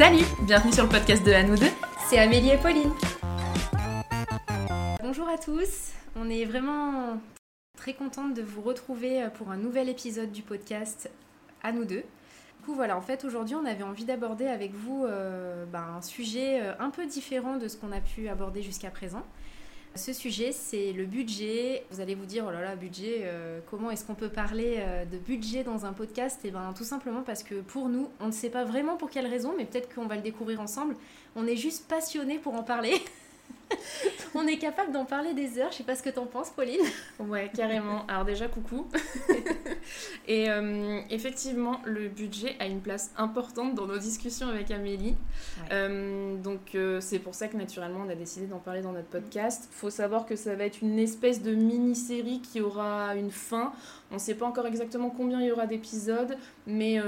Salut, bienvenue sur le podcast de À nous deux. C'est Amélie et Pauline. Bonjour à tous, on est vraiment très contente de vous retrouver pour un nouvel épisode du podcast À nous deux. Du coup voilà, en fait aujourd'hui on avait envie d'aborder avec vous euh, ben, un sujet euh, un peu différent de ce qu'on a pu aborder jusqu'à présent. Ce sujet, c'est le budget. Vous allez vous dire, oh là là, budget, euh, comment est-ce qu'on peut parler euh, de budget dans un podcast? Et eh bien, tout simplement parce que pour nous, on ne sait pas vraiment pour quelle raison, mais peut-être qu'on va le découvrir ensemble. On est juste passionné pour en parler. on est capable d'en parler des heures. Je sais pas ce que t'en penses, Pauline. Ouais, carrément. Alors déjà, coucou. et euh, effectivement, le budget a une place importante dans nos discussions avec Amélie. Euh, donc euh, c'est pour ça que naturellement, on a décidé d'en parler dans notre podcast. Faut savoir que ça va être une espèce de mini-série qui aura une fin. On ne sait pas encore exactement combien il y aura d'épisodes, mais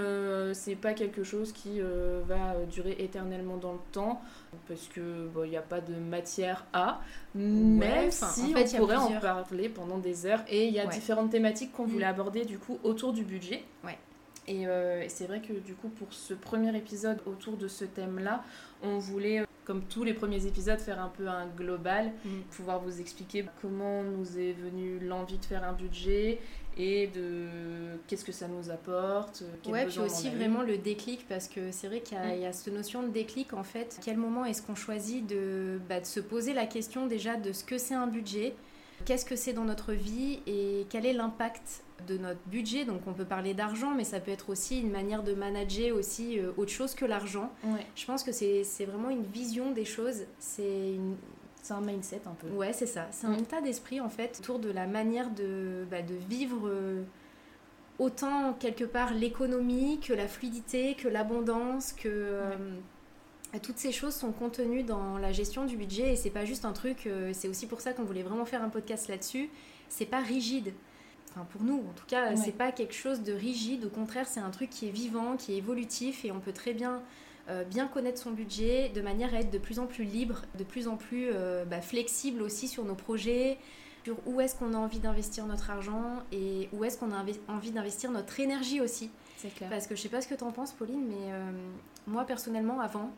c'est pas quelque chose qui va durer éternellement dans le temps parce que il n'y a pas de matière à, même si on pourrait en parler pendant des heures. Et il y a différentes thématiques qu'on voulait mm. aborder du coup autour du budget. Ouais. Euh, et, c'est vrai que du coup pour ce premier épisode autour de ce thème-là, on voulait, euh, comme tous les premiers épisodes, faire un peu un global, mm. pouvoir vous expliquer comment nous est venue l'envie de faire un budget et de qu'est-ce que ça nous apporte. Ouais, puis aussi vraiment le déclic, parce que c'est vrai qu'il y, a mm. cette notion de déclic en fait. À quel moment est-ce qu'on choisit de, bah, de, se poser la question déjà de ce que c'est un budget, qu'est-ce que c'est dans notre vie et quel est l'impact de notre budget? Donc on peut parler d'argent, mais ça peut être aussi une manière de manager aussi euh, autre chose que l'argent. Je pense que c'est vraiment une vision des choses. C'est une, c'est un mindset un peu. Ouais, c'est ça. C'est un mm. état d'esprit en fait autour de la manière de, bah, de vivre euh, autant quelque part l'économie que la fluidité, que l'abondance, que euh, toutes ces choses sont contenues dans la gestion du budget et c'est pas juste un truc. Euh, c'est aussi pour ça qu'on voulait vraiment faire un podcast là-dessus. C'est pas rigide. Enfin, pour nous, en tout cas, c'est pas quelque chose de rigide. Au contraire, c'est un truc qui est vivant, qui est évolutif et on peut très bien euh, bien connaître son budget de manière à être de plus en plus libre, de plus en plus euh, bah, flexible aussi sur nos projets, sur où est-ce qu'on a envie d'investir notre argent et où est-ce qu'on a envie d'investir notre énergie aussi. C'est clair. Parce que je sais pas ce que tu en penses, Pauline, mais euh, moi personnellement, avant,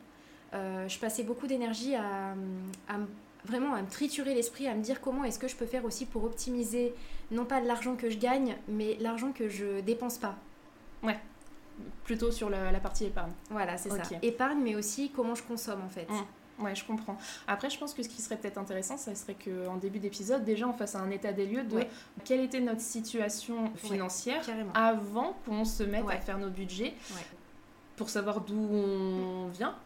je passais beaucoup d'énergie à, vraiment à me triturer l'esprit, à me dire comment est-ce que je peux faire aussi pour optimiser non pas l'argent que je gagne, mais l'argent que je dépense pas. Ouais plutôt sur la, partie épargne. Voilà, c'est ça. Épargne, mais aussi comment je consomme en fait. Mmh. Ouais, je comprends. Après, je pense que ce qui serait peut-être intéressant, ça serait qu'en début d'épisode, déjà on fasse un état des lieux de quelle était notre situation financière avant qu'on se mette à faire nos budgets pour savoir d'où on vient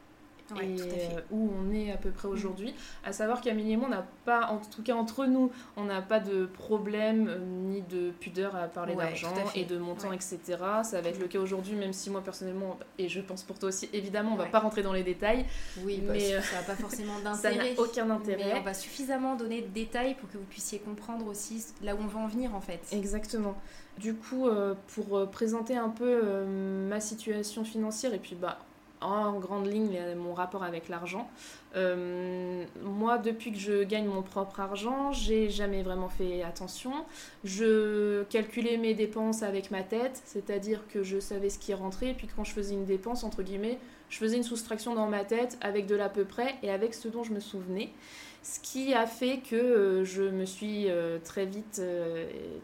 et euh, où on est à peu près mm. aujourd'hui. À savoir qu'Amélie et moi, on n'a pas, en tout cas entre nous, on n'a pas de problème euh, ni de pudeur à parler d'argent et de montant, etc. Ça va être le cas aujourd'hui, même si moi personnellement, et je pense pour toi aussi, évidemment, on va pas rentrer dans les détails. Oui, mais euh, ça n'a pas forcément d'intérêt. ça n'a aucun intérêt. Mais on va suffisamment donner de détails pour que vous puissiez comprendre aussi là où on va en venir en fait. Exactement. Du coup, pour présenter un peu ma situation financière et puis bah en grande ligne mon rapport avec l'argent. Euh, moi, depuis que je gagne mon propre argent, j'ai jamais vraiment fait attention. Je calculais mes dépenses avec ma tête, c'est-à-dire que je savais ce qui rentrait, et puis quand je faisais une dépense, entre guillemets, je faisais une soustraction dans ma tête avec de l'à peu près et avec ce dont je me souvenais. Ce qui a fait que euh, je me suis euh, très vite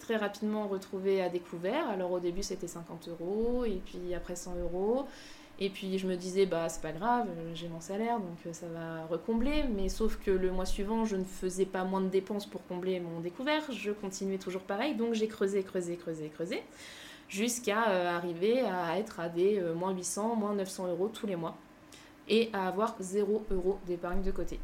très rapidement retrouvée à découvert. Alors au début c'était 50 euros et puis après 100 euros. Et puis je me disais, bah c'est pas grave, j'ai mon salaire, donc euh, ça va recombler. Mais sauf que le mois suivant, je ne faisais pas moins de dépenses pour combler mon découvert, je continuais toujours pareil, donc j'ai creusé, creusé, creusé, creusé, jusqu'à euh, arriver à être à des euh, moins 800, moins 900 euros tous les mois, et à avoir 0 euros d'épargne de côté.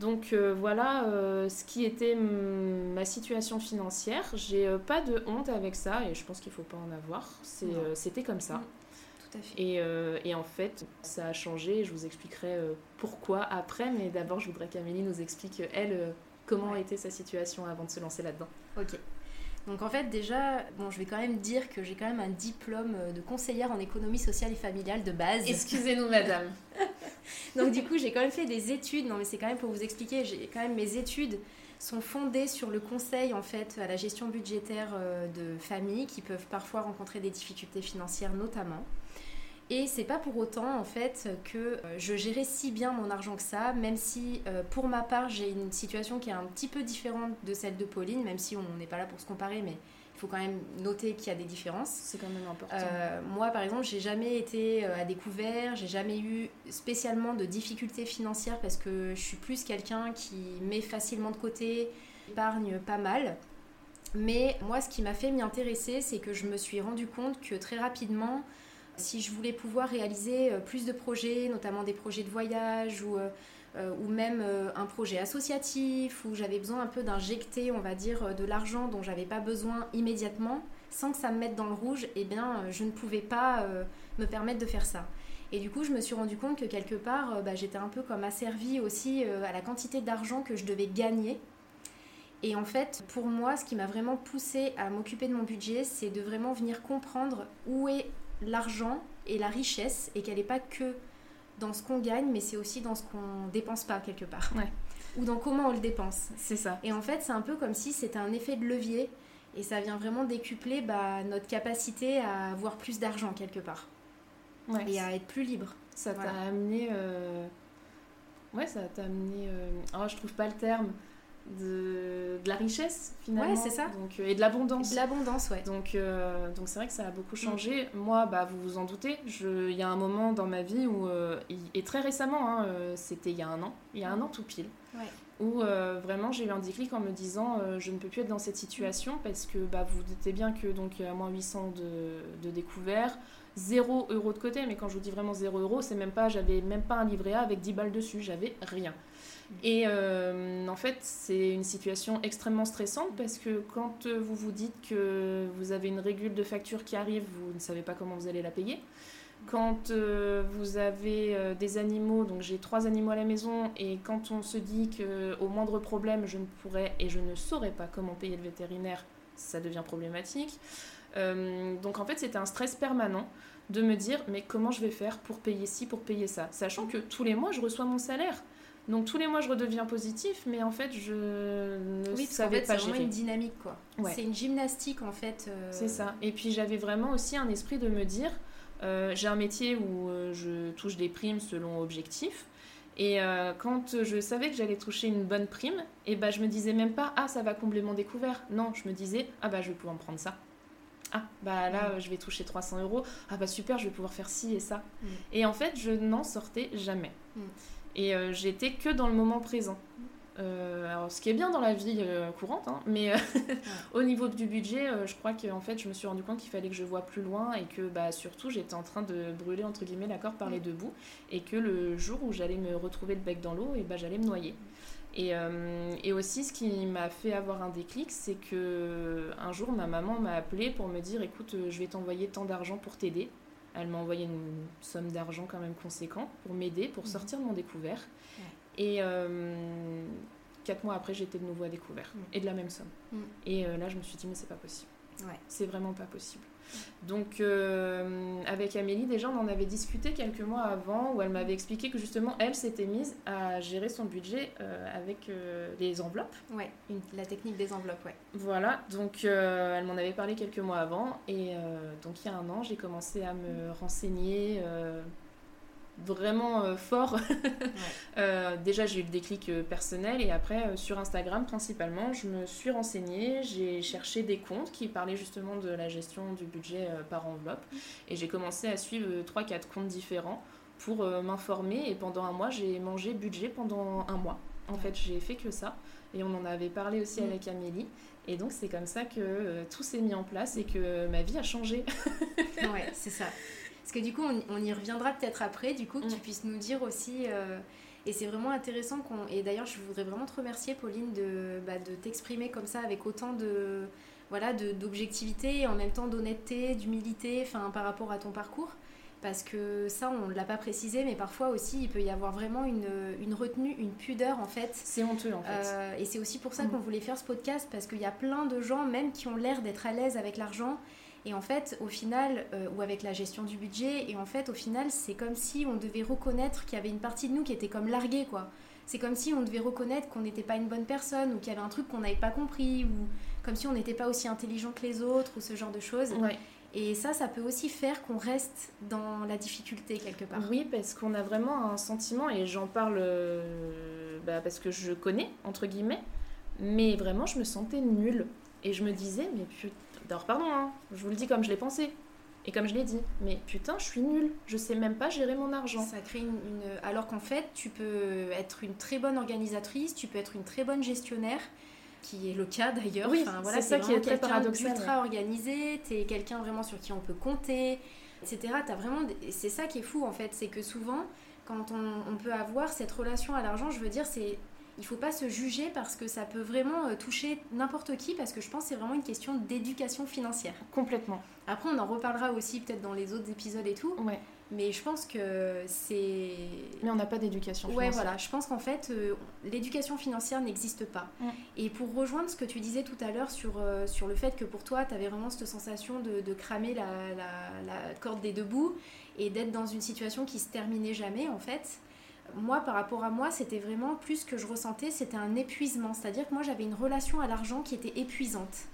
Donc voilà ce qui était ma situation financière. J'ai pas de honte avec ça et je pense qu'il faut pas en avoir. C'était comme ça. Euh, et, en fait, ça a changé. Je vous expliquerai euh, pourquoi après. Mais d'abord, je voudrais qu'Amélie nous explique, elle, euh, comment était sa situation avant de se lancer là-dedans. Ok. Donc en fait déjà, bon, je vais quand même dire que j'ai quand même un diplôme de conseillère en économie sociale et familiale de base. Excusez-nous madame. Donc du coup j'ai quand même fait des études, non mais c'est quand même pour vous expliquer, j'ai quand même mes études sont fondées sur le conseil en fait à la gestion budgétaire de familles qui peuvent parfois rencontrer des difficultés financières notamment. Et c'est pas pour autant en fait que euh, je gérais si bien mon argent que ça, même si euh, pour ma part j'ai une situation qui est un petit peu différente de celle de Pauline, même si on n'est pas là pour se comparer, mais il faut quand même noter qu'il y a des différences. C'est quand même important. Euh, moi par exemple, j'ai jamais été à découvert, j'ai jamais eu spécialement de difficultés financières parce que je suis plus quelqu'un qui met facilement de côté, épargne pas mal. Mais moi, ce qui m'a fait m'y intéresser, c'est que je me suis rendu compte que très rapidement, si je voulais pouvoir réaliser euh, plus de projets, notamment des projets de voyage ou, euh, euh, même un projet associatif, où j'avais besoin un peu d'injecter, on va dire, de l'argent dont j'avais pas besoin immédiatement, sans que ça me mette dans le rouge, eh bien, je ne pouvais pas me permettre de faire ça. Et du coup, je me suis rendu compte que quelque part, bah, j'étais un peu comme asservie aussi à la quantité d'argent que je devais gagner. Et en fait, pour moi, ce qui m'a vraiment poussé à m'occuper de mon budget, c'est de vraiment venir comprendre où est l'argent et la richesse et qu'elle n'est pas que dans ce qu'on gagne, mais c'est aussi dans ce qu'on dépense pas quelque part. Ou dans comment on le dépense. C'est ça. Et en fait, c'est un peu comme si c'était un effet de levier et ça vient vraiment décupler bah, notre capacité à avoir plus d'argent quelque part. et à être plus libre. Ça t'a amené. Euh, ouais, ça t'a amené. Euh... Oh, je trouve pas le terme de, de, la richesse finalement. Ouais, c'est ça. Donc, euh, et de l'abondance. De l'abondance, ouais. Donc euh, donc c'est vrai que ça a beaucoup mm. changé. Moi, bah, vous vous en doutez, il y a un moment dans ma vie où, euh, et très récemment, hein, c'était il y a un an, il y a un an tout pile, où vraiment j'ai eu un déclic en me disant je ne peux plus être dans cette situation parce que bah, vous vous doutez bien que donc à moins 800 de, de découvert, 0 euros de côté, mais quand je vous dis vraiment 0 euros, c'est même pas, j'avais même pas un livret A avec 10 balles dessus, j'avais rien. Et euh, en fait, c'est une situation extrêmement stressante parce que quand vous vous dites que vous avez une régule de facture qui arrive, vous ne savez pas comment vous allez la payer. Quand euh, vous avez euh, des animaux, donc j'ai trois animaux à la maison, et quand on se dit qu'au moindre problème, je ne pourrais et je ne saurais pas comment payer le vétérinaire, ça devient problématique. donc en fait, c'était un stress permanent de me dire mais comment je vais faire pour payer ci, pour payer ça, sachant que tous les mois, je reçois mon salaire. Donc tous les mois, je redeviens positif, mais en fait, je ne oui, savais pas C'est vraiment une dynamique, quoi. C'est une gymnastique, en fait. Euh. C'est ça. Et puis j'avais vraiment aussi un esprit de me dire, euh, j'ai un métier où euh, je touche des primes selon objectif. Et quand je savais que j'allais toucher une bonne prime, et eh ben, je me disais même pas, ah, ça va combler mon découvert. Non, je me disais, ah bah je vais pouvoir me prendre ça. Ah, bah là, mm. je vais toucher 300 euros. Ah bah super, je vais pouvoir faire ci et ça. Mm. Et en fait, je n'en sortais jamais. Mm. Et euh, j'étais que dans le moment présent. Euh, alors, ce qui est bien dans la vie euh, courante, hein, mais au niveau du budget, je crois que en fait, je me suis rendu compte qu'il fallait que je voie plus loin et que bah, surtout, j'étais en train de brûler entre guillemets la corde par les deux bouts et que le jour où j'allais me retrouver le bec dans l'eau, et bah, j'allais me noyer. Et, et, aussi, ce qui m'a fait avoir un déclic, c'est que un jour, ma maman m'a appelé pour me dire écoute, je vais t'envoyer tant d'argent pour t'aider. Elle m'a envoyé une somme d'argent quand même conséquente pour m'aider, pour mhm. sortir de mon découvert. Et euh, quatre mois après, j'étais de nouveau à découvert. Mhm. Et de la même somme. Mhm. Et euh, là, je me suis dit, mais c'est pas possible. C'est vraiment pas possible. Donc, euh, avec Amélie, déjà, on en avait discuté quelques mois avant, où elle m'avait expliqué que justement, elle s'était mise à gérer son budget euh, avec euh, les enveloppes. Ouais, la technique des enveloppes, ouais. Voilà, donc elle m'en avait parlé quelques mois avant, et donc il y a un an, j'ai commencé à me renseigner vraiment euh, fort. Euh, déjà, j'ai eu le déclic euh, personnel et après, sur Instagram principalement, je me suis renseignée, j'ai cherché des comptes qui parlaient justement de la gestion du budget par enveloppe et j'ai commencé à suivre 3-4 comptes différents pour m'informer et pendant un mois, j'ai mangé budget pendant un mois. En fait, j'ai fait que ça et on en avait parlé aussi mm. avec Amélie. Et donc, c'est comme ça que tout s'est mis en place et que ma vie a changé. ouais, c'est ça. Parce que du coup, on, y reviendra peut-être après, du coup, que tu puisses nous dire aussi. Euh, et c'est vraiment intéressant qu'on. Et d'ailleurs, je voudrais vraiment te remercier, Pauline, de, bah, de t'exprimer comme ça avec autant de voilà d'objectivité et en même temps d'honnêteté, d'humilité, enfin par rapport à ton parcours. Parce que ça, on ne l'a pas précisé, mais parfois aussi, il peut y avoir vraiment une, une retenue, une pudeur en fait. C'est honteux en fait. Euh, et c'est aussi pour ça mm. qu'on voulait faire ce podcast, parce qu'il y a plein de gens, même qui ont l'air d'être à l'aise avec l'argent, et en fait, au final, euh, ou avec la gestion du budget, et en fait, au final, c'est comme si on devait reconnaître qu'il y avait une partie de nous qui était comme larguée, quoi. C'est comme si on devait reconnaître qu'on n'était pas une bonne personne, ou qu'il y avait un truc qu'on n'avait pas compris, ou comme si on n'était pas aussi intelligent que les autres, ou ce genre de choses. Et ça, ça peut aussi faire qu'on reste dans la difficulté quelque part. Oui, parce qu'on a vraiment un sentiment, et j'en parle euh, bah, parce que je connais, entre guillemets, mais vraiment, je me sentais nulle. Et je me disais, mais putain, d'abord, pardon, hein, je vous le dis comme je l'ai pensé. Et comme je l'ai dit, mais putain, je suis nulle. Je sais même pas gérer mon argent. Ça crée une. Alors qu'en fait, tu peux être une très bonne organisatrice, tu peux être une très bonne gestionnaire, qui est le cas d'ailleurs. Oui, voilà, c'est ça qui est très paradoxal. ultra organisé, tu es quelqu'un vraiment sur qui on peut compter, etc. As vraiment... C'est ça qui est fou en fait, c'est que souvent, quand on, on peut avoir cette relation à l'argent, je veux dire, c'est il faut pas se juger parce que ça peut vraiment euh, toucher n'importe qui parce que je pense que c'est vraiment une question d'éducation financière. Complètement. Après, on en reparlera aussi peut-être dans les autres épisodes et tout. Ouais. Mais je pense que c'est. Mais on n'a pas d'éducation financière. Ouais, voilà. Je pense qu'en fait, euh, l'éducation financière n'existe pas. Et pour rejoindre ce que tu disais tout à l'heure sur, euh, sur le fait que pour toi, tu avais vraiment cette sensation de, de cramer la, la, la, corde des deux bouts et d'être dans une situation qui se terminait jamais, en fait. Moi, par rapport à moi, c'était vraiment plus que je ressentais, c'était un épuisement. C'est-à-dire que moi, j'avais une relation à l'argent qui était épuisante.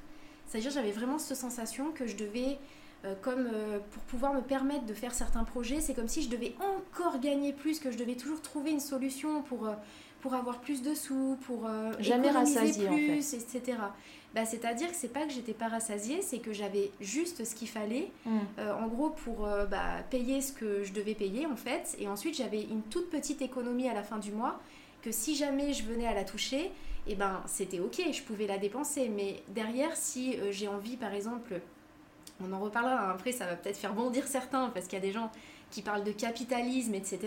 C'est-à-dire j'avais vraiment cette sensation que je devais euh, comme euh, pour pouvoir me permettre de faire certains projets, c'est comme si je devais encore gagner plus, que je devais toujours trouver une solution pour, euh, pour avoir plus de sous, pour jamais rassasier plus, etc. Bah, c'est-à-dire que c'est pas que j'étais pas rassasiée, c'est que j'avais juste ce qu'il fallait, mm. en gros pour bah, payer ce que je devais payer en fait, et ensuite j'avais une toute petite économie à la fin du mois que si jamais je venais à la toucher, et eh ben c'était ok, je pouvais la dépenser, mais derrière si j'ai envie par exemple on en reparlera. Après, ça va peut-être faire bondir certains parce qu'il y a des gens qui parlent de capitalisme, etc.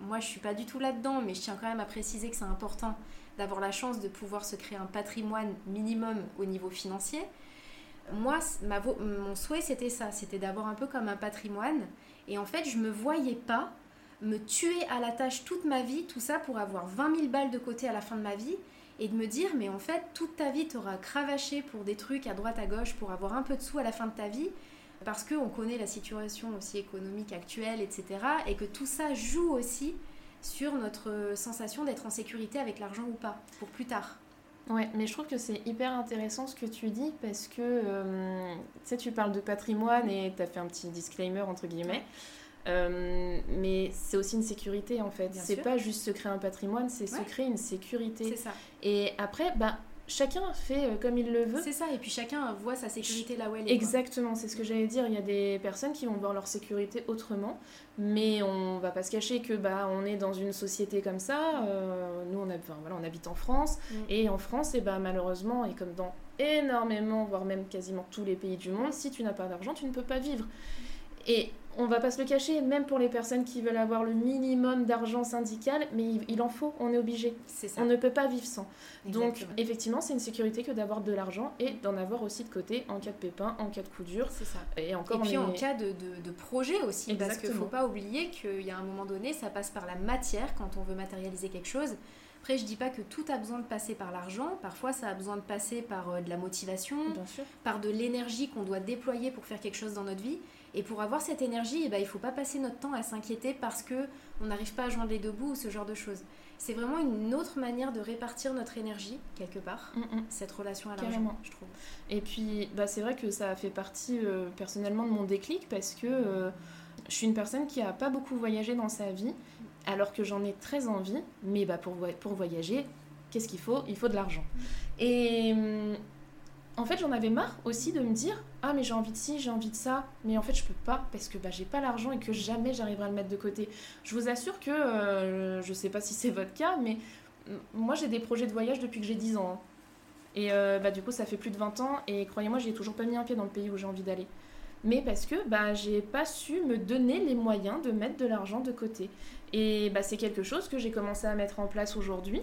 Moi, je suis pas du tout là-dedans, mais je tiens quand même à préciser que c'est important d'avoir la chance de pouvoir se créer un patrimoine minimum au niveau financier. Moi, mon souhait, c'était ça, c'était d'avoir un peu comme un patrimoine. Et en fait, je me voyais pas me tuer à la tâche toute ma vie, tout ça pour avoir 20 000 balles de côté à la fin de ma vie et de me dire mais en fait toute ta vie t'auras cravaché pour des trucs à droite à gauche pour avoir un peu de sous à la fin de ta vie parce qu'on connaît la situation aussi économique actuelle etc et que tout ça joue aussi sur notre sensation d'être en sécurité avec l'argent ou pas pour plus tard Ouais, mais je trouve que c'est hyper intéressant ce que tu dis parce que euh, tu sais, tu parles de patrimoine et tu as fait un petit disclaimer entre guillemets. Euh, mais c'est aussi une sécurité en fait. C'est pas juste se créer un patrimoine, c'est se créer une sécurité. C'est ça. Et après, bah, chacun fait euh, comme il le veut. C'est ça, et puis chacun voit sa sécurité là où elle est. Exactement, c'est ce que j'allais dire. Il y a des personnes qui vont voir leur sécurité autrement, mais on va pas se cacher que bah on est dans une société comme ça. Euh, nous, on, a, voilà, on habite en France, mm. et en France, et bah, malheureusement, et comme dans énormément, voire même quasiment tous les pays du monde, si tu n'as pas d'argent, tu ne peux pas vivre. Et on va pas se le cacher, même pour les personnes qui veulent avoir le minimum d'argent syndical, mais il, en faut, on est obligé. On ne peut pas vivre sans. Donc, effectivement, c'est une sécurité que d'avoir de l'argent et d'en avoir aussi de côté en cas de pépin, en cas de coup dur. C'est ça. Et, encore, puis en cas de, projet aussi, parce qu'il ne faut pas oublier qu'il y a un moment donné, ça passe par la matière quand on veut matérialiser quelque chose. Après, je dis pas que tout a besoin de passer par l'argent. Parfois, ça a besoin de passer par euh, de la motivation, par de l'énergie qu'on doit déployer pour faire quelque chose dans notre vie. Et pour avoir cette énergie, eh ben, il ne faut pas passer notre temps à s'inquiéter parce que on n'arrive pas à joindre les deux bouts ou ce genre de choses. C'est vraiment une autre manière de répartir notre énergie, quelque part, mm, mm. cette relation à l'argent, je trouve. Et puis, bah, c'est vrai que ça fait partie euh, personnellement de mon déclic parce que euh, je suis une personne qui n'a pas beaucoup voyagé dans sa vie, alors que j'en ai très envie. Mais bah, pour, pour voyager, qu'est-ce qu'il faut? Il faut de l'argent. Et hum, en fait, j'en avais marre aussi de me dire Ah, mais j'ai envie de ci, j'ai envie de ça, mais en fait, je peux pas parce que bah, j'ai pas l'argent et que jamais j'arriverai à le mettre de côté. Je vous assure que, euh, je sais pas si c'est votre cas, mais moi, j'ai des projets de voyage depuis que j'ai 10 ans. Hein. Et euh, bah, du coup, ça fait plus de 20 ans, et croyez-moi, j'ai toujours pas mis un pied dans le pays où j'ai envie d'aller. Mais parce que bah, j'ai pas su me donner les moyens de mettre de l'argent de côté. Et bah, c'est quelque chose que j'ai commencé à mettre en place aujourd'hui.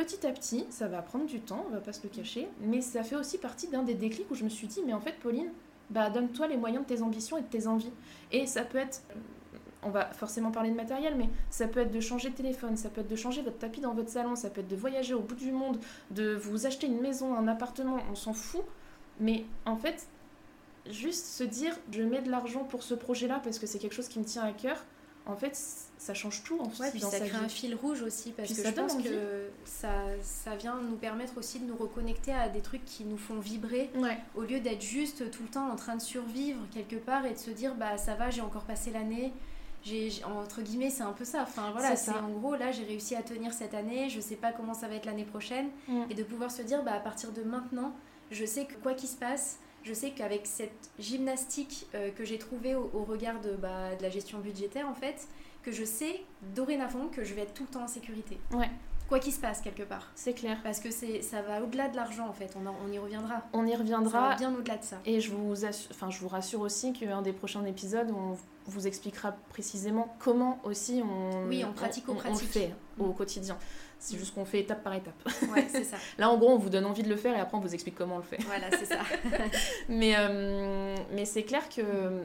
Petit à petit, ça va prendre du temps, on va pas se le cacher, mais ça fait aussi partie d'un des déclics où je me suis dit, mais en fait, Pauline, bah donne-toi les moyens de tes ambitions et de tes envies. Et ça peut être, on va forcément parler de matériel, mais ça peut être de changer de téléphone, ça peut être de changer votre tapis dans votre salon, ça peut être de voyager au bout du monde, de vous acheter une maison, un appartement, on s'en fout. Mais en fait, juste se dire, je mets de l'argent pour ce projet-là parce que c'est quelque chose qui me tient à cœur, en fait, ça change tout. En ouais, puis ça crée un fil rouge aussi, parce que je pense que ça, ça vient nous permettre aussi de nous reconnecter à des trucs qui nous font vibrer, au lieu d'être juste tout le temps en train de survivre quelque part et de se dire, bah ça va, j'ai encore passé l'année. J'ai, entre guillemets, c'est un peu ça. Enfin voilà, c'est en gros, là j'ai réussi à tenir cette année, je sais pas comment ça va être l'année prochaine, mm. et de pouvoir se dire, bah à partir de maintenant, je sais que quoi qu'il se passe, je sais qu'avec cette gymnastique euh, que j'ai trouvée au, regard de, bah, de, la gestion budgétaire, en fait, que je sais dorénavant que je vais être tout le temps en sécurité. Quoi qu'il se passe quelque part. C'est clair. Parce que c'est, ça va au-delà de l'argent en fait, on, on y reviendra. On y reviendra. bien au-delà de ça. Et je vous, enfin, je vous rassure aussi qu'un des prochains épisodes, on vous expliquera précisément comment aussi on, oui, on pratique au pratique. le fait au mm. quotidien. C'est juste qu'on fait étape par étape. Ouais, c'est ça. Là, en gros, on vous donne envie de le faire et après, on vous explique comment on le fait. Voilà, c'est ça. mais euh, mais c'est clair que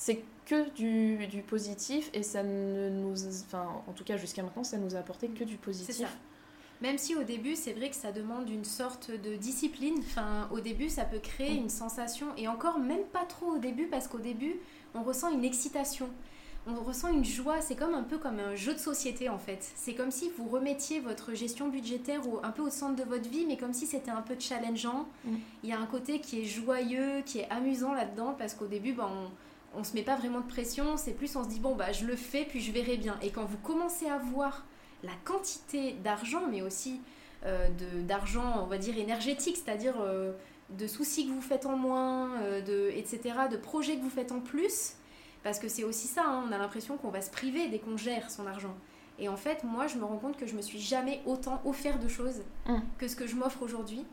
c'est que du, du, positif et ça ne nous. Enfin, en tout cas, jusqu'à maintenant, ça nous a apporté que du positif. Ça. Même si au début, c'est vrai que ça demande une sorte de discipline. Enfin, au début, ça peut créer une sensation, et encore même pas trop au début, parce qu'au début, on ressent une excitation on ressent une joie, c'est comme un peu comme un jeu de société en fait. C'est comme si vous remettiez votre gestion budgétaire un peu au centre de votre vie, mais comme si c'était un peu challengeant. Mm. Il y a un côté qui est joyeux, qui est amusant là-dedans, parce qu'au début, ben, on, on se met pas vraiment de pression, c'est plus on se dit bon bah je le fais puis je verrai bien. Et quand vous commencez à voir la quantité d'argent, mais aussi euh, d'argent, on va dire énergétique, c'est-à-dire euh, de soucis que vous faites en moins, euh, de, etc., de projets que vous faites en plus, parce que c'est aussi ça, hein, on a l'impression qu'on va se priver dès qu'on gère son argent. Et en fait, moi, je me rends compte que je me suis jamais autant offert de choses mm. que ce que je m'offre aujourd'hui.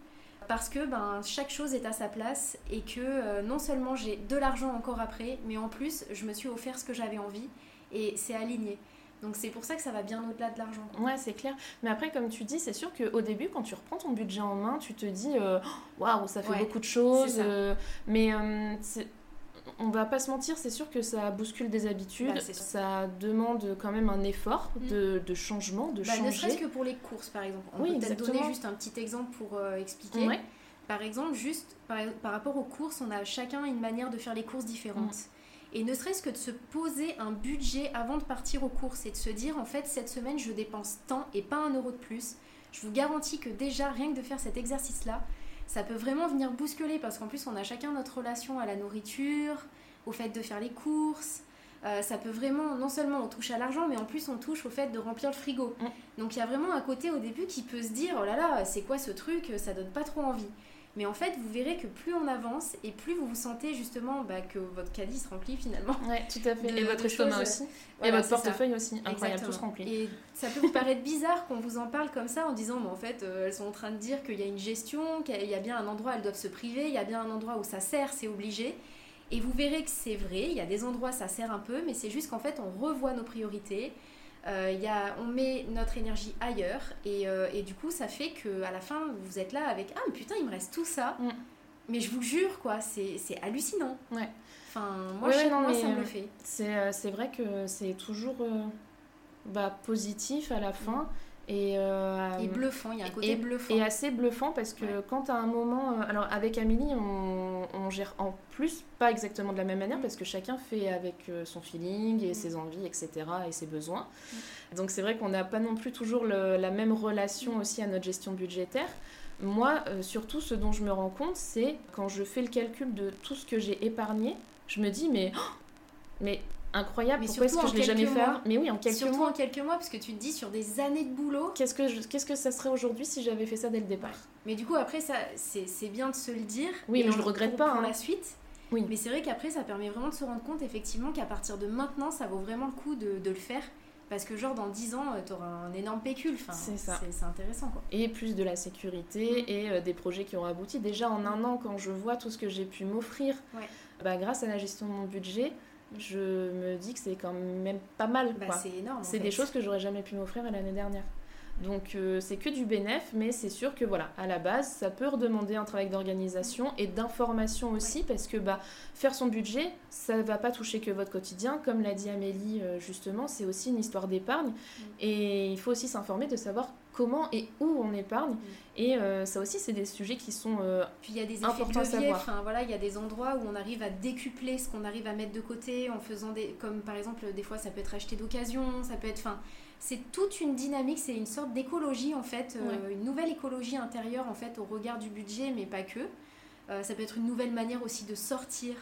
Parce que ben, chaque chose est à sa place et que euh, non seulement j'ai de l'argent encore après, mais en plus, je me suis offert ce que j'avais envie et c'est aligné. Donc c'est pour ça que ça va bien au-delà de l'argent. Ouais, c'est clair. Mais après, comme tu dis, c'est sûr qu'au début, quand tu reprends ton budget en main, tu te dis, euh, waouh, ça fait beaucoup de choses. Euh, mais on va pas se mentir, c'est sûr que ça bouscule des habitudes, bah, ça demande quand même un effort mm. de, changement, de bah, changer. Ne serait-ce que pour les courses, par exemple. On peut peut-être donner juste un petit exemple pour euh, expliquer. Par exemple, juste par, rapport aux courses, on a chacun une manière de faire les courses différentes. Mm. Et ne serait-ce que de se poser un budget avant de partir aux courses et de se dire, en fait, cette semaine, je dépense tant et pas un euro de plus. Je vous garantis que déjà, rien que de faire cet exercice-là, ça peut vraiment venir bousculer parce qu'en plus on a chacun notre relation à la nourriture, au fait de faire les courses. Euh, ça peut vraiment, non seulement on touche à l'argent, mais en plus on touche au fait de remplir le frigo. Mm. Donc il y a vraiment un côté au début qui peut se dire, oh là là, c'est quoi ce truc, ça donne pas trop envie. Mais en fait, vous verrez que plus on avance et plus vous vous sentez justement bah, que votre caddie se remplit finalement. Ouais, tout à fait. et votre estomac aussi. et votre portefeuille aussi. Incroyable, tout se remplit. Et ça peut vous paraître bizarre qu'on vous en parle comme ça en disant, mais en fait, euh, elles sont en train de dire qu'il y a une gestion, qu'il y a bien un endroit où elles doivent se priver, il y a bien un endroit où ça sert, c'est obligé. Et vous verrez que c'est vrai, il y a des endroits ça sert un peu, mais c'est juste qu'en fait, on revoit nos priorités. Euh, y a, on met notre énergie ailleurs et, euh, et, du coup ça fait que à la fin vous êtes là avec ah mais putain il me reste tout ça. Mm. mais je vous jure quoi c'est hallucinant. Ouais. Enfin moi, je, moi ça me le fait. c'est c'est vrai que c'est toujours euh, bah, positif à la fin. mm. Euh, et, bluffant, il y a un côté bluffant. Et assez bluffant parce que quand à un moment. Euh, alors avec Amélie, on, gère en plus pas exactement de la même manière mm. parce que chacun fait avec euh, son feeling et mm. ses envies, etc. et ses besoins. Mm. Donc c'est vrai qu'on n'a pas non plus toujours la même relation aussi à notre gestion budgétaire. Moi, surtout, ce dont je me rends compte, c'est quand je fais le calcul de tout ce que j'ai épargné, je me dis, mais, mais incroyable. Mais Pourquoi est-ce que je l'ai jamais fait Mais oui, en quelques surtout mois. en quelques mois, parce que tu te dis sur des années de boulot. Qu'est-ce que qu'est-ce que ça serait aujourd'hui si j'avais fait ça dès le départ? Mais du coup, après, ça, c'est bien de se le dire. Oui, mais je le regrette pas. Pour hein. la suite. Oui. Mais c'est vrai qu'après, ça permet vraiment de se rendre compte effectivement qu'à partir de maintenant, ça vaut vraiment le coup de, de le faire. Parce que genre dans 10 ans, euh, tu auras un énorme pécule. Enfin, c'est ça. C'est intéressant. Quoi. Et plus de la sécurité mm. et euh, des projets qui ont abouti. Déjà en un an, quand je vois tout ce que j'ai pu m'offrir, bah, grâce à la gestion de mon budget, je me dis que c'est quand même pas mal. Bah, c'est énorme. C'est des choses que j'aurais jamais pu m'offrir l'année dernière. Donc euh, c'est que du bénéf, mais c'est sûr que voilà, à la base, ça peut redemander un travail d'organisation et d'information aussi, parce que bah, faire son budget, ça ne va pas toucher que votre quotidien. Comme l'a dit Amélie euh, justement, c'est aussi une histoire d'épargne. Mm. Et il faut aussi s'informer de savoir comment et où on épargne. Mm. Et euh, ça aussi, c'est des sujets qui sont euh, Puis il y a des effets de à levier, enfin voilà, il y a des endroits où on arrive à décupler ce qu'on arrive à mettre de côté en faisant des. Comme par exemple, des fois ça peut être acheté d'occasion, ça peut être. Enfin, c'est toute une dynamique, c'est une sorte d'écologie en fait, euh, une nouvelle écologie intérieure en fait au regard du budget, mais pas que. Euh, ça peut être une nouvelle manière aussi de sortir,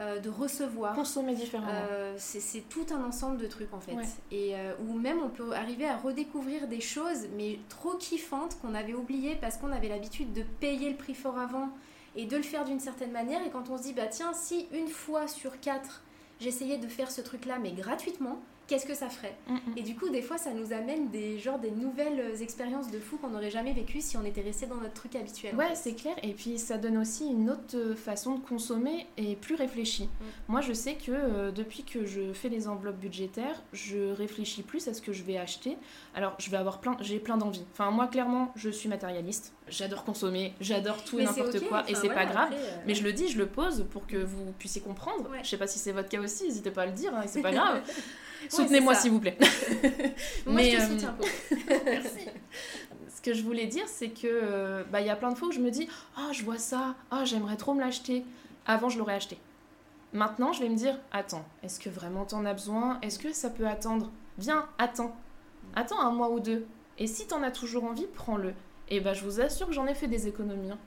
euh, de recevoir. consommés différemment. Euh, c'est c'est tout un ensemble de trucs en fait. Ouais. Et euh, où même on peut arriver à redécouvrir des choses, mais trop kiffantes qu'on avait oubliées parce qu'on avait l'habitude de payer le prix fort avant et de le faire d'une certaine manière. Et quand on se dit, bah tiens, si une fois sur quatre, j'essayais de faire ce truc-là, mais gratuitement, qu'est-ce que ça ferait Mm, mm. Et du coup, des fois, ça nous amène des, genre, des nouvelles euh, expériences de fou qu'on n'aurait jamais vécues si on était resté dans notre truc habituel. en Ouais, fait. c'est clair. Et puis ça donne aussi une autre euh, façon de consommer et plus réfléchie. Mm. Moi, je sais que euh, depuis que je fais les enveloppes budgétaires, je réfléchis plus à ce que je vais acheter. Alors, je vais avoir plein, j'ai plein d'envies. Enfin, moi, clairement, je suis matérialiste. J'adore consommer, j'adore tout et n'importe quoi, et c'est pas voilà, grave. après, euh, Mais je le dis, je le pose pour que vous puissiez comprendre. Ouais. Je sais pas si c'est votre cas aussi, n'hésitez pas à le dire, hein, c'est pas grave. Soutenez-moi s'il vous plaît. Moi, Mais, je te euh, soutiens. Pau. Merci. Ce que je voulais dire, c'est que euh, bah, il y a plein de fois où je me dis Ah, je vois ça, ah, j'aimerais trop me l'acheter. Avant, je l'aurais acheté. Maintenant, je vais me dire Attends, est-ce que vraiment t'en as besoin? Est-ce que ça peut attendre? Viens, attends. Attends un mois ou deux. Et si t'en as toujours envie, prends-le. Et bah, je vous assure que j'en ai fait des économies. hein.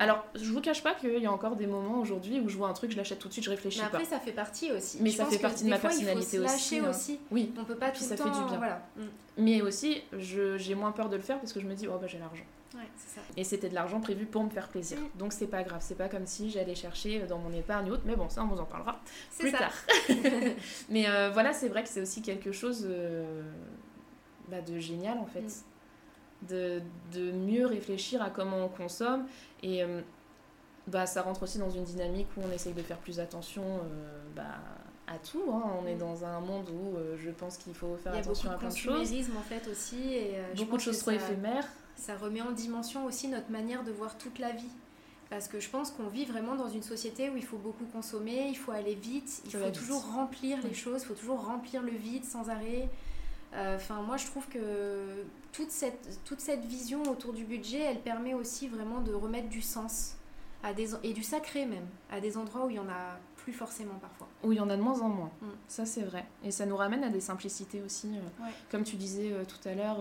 Alors, je vous cache pas qu'il y a encore des moments aujourd'hui où je vois un truc, je l'achète tout de suite, je réfléchis Mais après, pas. ça fait partie aussi. Mais Je ça fait partie de ma fois, personnalité il faut se lâcher hein. aussi. Oui, On peut pas tout ça le fait temps. du bien. Voilà. Mm. mais aussi, j'ai moins peur de le faire parce que je me dis Oh, bah, j'ai l'argent. Ouais, ça. Et c'était de l'argent prévu pour me faire plaisir. Mm. Donc c'est pas grave, c'est pas comme si j'allais chercher dans mon épargne ou autre, mais bon, ça on vous en parlera C'est plus ça. tard. mais euh, voilà, c'est vrai que c'est aussi quelque chose euh, bah, de génial en fait. Mm. De, de mieux réfléchir à comment on consomme et euh, bah, ça rentre aussi dans une dynamique où on essaye de faire plus attention euh, bah, à tout. hein. On est Mm. dans un monde où euh, je pense qu'il faut faire Il y a beaucoup attention de à plein de choses. consumérisme en fait aussi. Et, je Beaucoup de pense choses trop éphémères. ça remet en dimension aussi notre manière de voir toute la vie. Parce que je pense qu'on vit vraiment dans une société où il faut beaucoup consommer, il faut aller vite, il faut vite. toujours remplir les Oui. choses, il faut toujours remplir le vide sans arrêt. Euh, Enfin, moi je trouve que toute cette, toute cette vision autour du budget, elle permet aussi vraiment de remettre du sens à des, et du sacré même, à des endroits où il y en a plus forcément parfois. Où il y en a de moins en moins. Mm. Ça, c'est vrai. Et ça nous ramène à des simplicités aussi. euh, Ouais. Comme tu disais euh, tout à l'heure,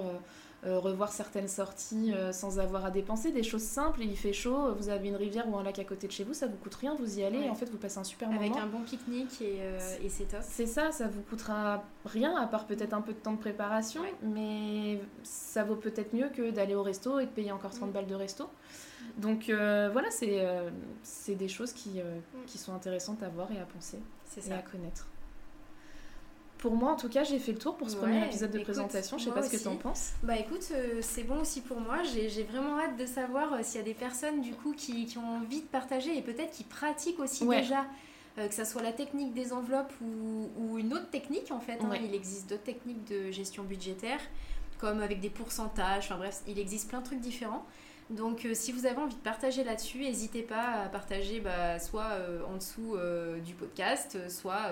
euh, revoir certaines sorties euh, sans avoir à dépenser. Des choses simples, il fait chaud, vous avez une rivière ou un lac à côté de chez vous, ça vous coûte rien, vous y allez Ouais. et en fait vous passez un super Avec moment. un bon pique-nique et, euh, et c'est top. C'est ça, ça vous coûtera rien à part peut-être un peu de temps de préparation, Ouais. mais ça vaut peut-être mieux que d'aller au resto et de payer encore 30 Mm. balles de resto. Donc voilà, c'est c'est des choses qui, qui sont intéressantes à voir et à penser et à connaître. Pour moi, en tout cas, j'ai fait le tour pour ce Ouais, premier épisode de écoute, présentation. Je sais pas ce que tu en penses. Bah écoute, euh, c'est bon aussi pour moi. J'ai vraiment hâte de savoir euh, s'il y a des personnes du coup qui, qui ont envie de partager et peut-être qui pratiquent aussi Ouais. déjà, euh, que ça soit la technique des enveloppes ou, ou une autre technique en fait. hein. Ouais. Il existe d'autres techniques de gestion budgétaire, comme avec des pourcentages. Enfin bref, il existe plein de trucs différents. Donc euh, si vous avez envie de partager là-dessus, n'hésitez pas à partager bah, soit euh, en dessous euh, du podcast, soit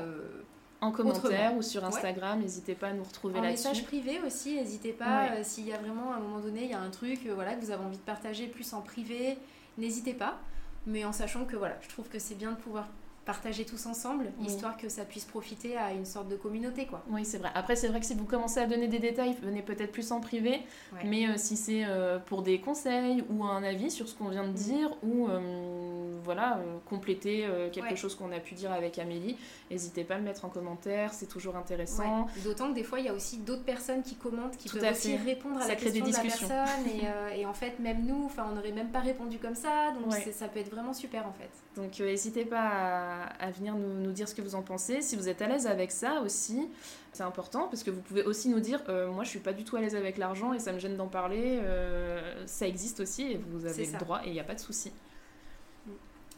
En commentaire Autrement. ou sur Instagram, n'hésitez pas à nous retrouver En là-dessus. message privé aussi, n'hésitez pas. Ouais. euh, S'il y a vraiment à un moment donné, il y a un truc euh, voilà, que vous avez envie de partager plus en privé, n'hésitez pas. Mais en sachant que voilà, je trouve que c'est bien de pouvoir partager tous ensemble, Oui. histoire que ça puisse profiter à une sorte de communauté. quoi. Oui, c'est vrai. Après, c'est vrai que si vous commencez à donner des détails, venez peut-être plus en privé. Ouais. Mais euh, si c'est euh, pour des conseils ou un avis sur ce qu'on vient de Mhm. dire ou euh, voilà, compléter quelque Ouais. chose qu'on a pu dire avec Amélie, n'hésitez pas à le mettre en commentaire. C'est toujours intéressant. Ouais. D'autant que des fois, il y a aussi d'autres personnes qui commentent, qui Tout peuvent aussi répondre à Ça la crée des question de la personne. Et, et en fait, même nous, enfin, on n'aurait même pas répondu comme ça. Donc ça peut être vraiment super en fait. Donc n'hésitez pas à, à venir nous, nous dire ce que vous en pensez. Si vous êtes à l'aise avec ça aussi, c'est important parce que vous pouvez aussi nous dire euh, moi je suis pas du tout à l'aise avec l'argent et ça me gêne d'en parler. euh, ça existe aussi et vous avez le droit et il n'y a pas de souci.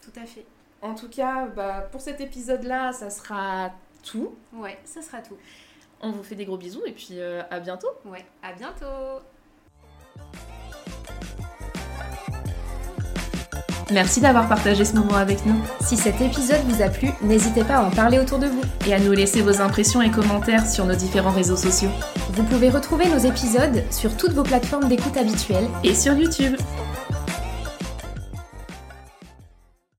Tout à fait. En tout cas, bah, pour cet épisode-là, ça sera tout. Ouais, ça sera tout. On vous fait des gros bisous et puis euh, à bientôt. Ouais, à bientôt Merci d'avoir partagé ce moment avec nous. Si cet épisode vous a plu, n'hésitez pas à en parler autour de vous. Et à nous laisser vos impressions et commentaires sur nos différents réseaux sociaux. Vous pouvez retrouver nos épisodes sur toutes vos plateformes d'écoute habituelles et sur YouTube.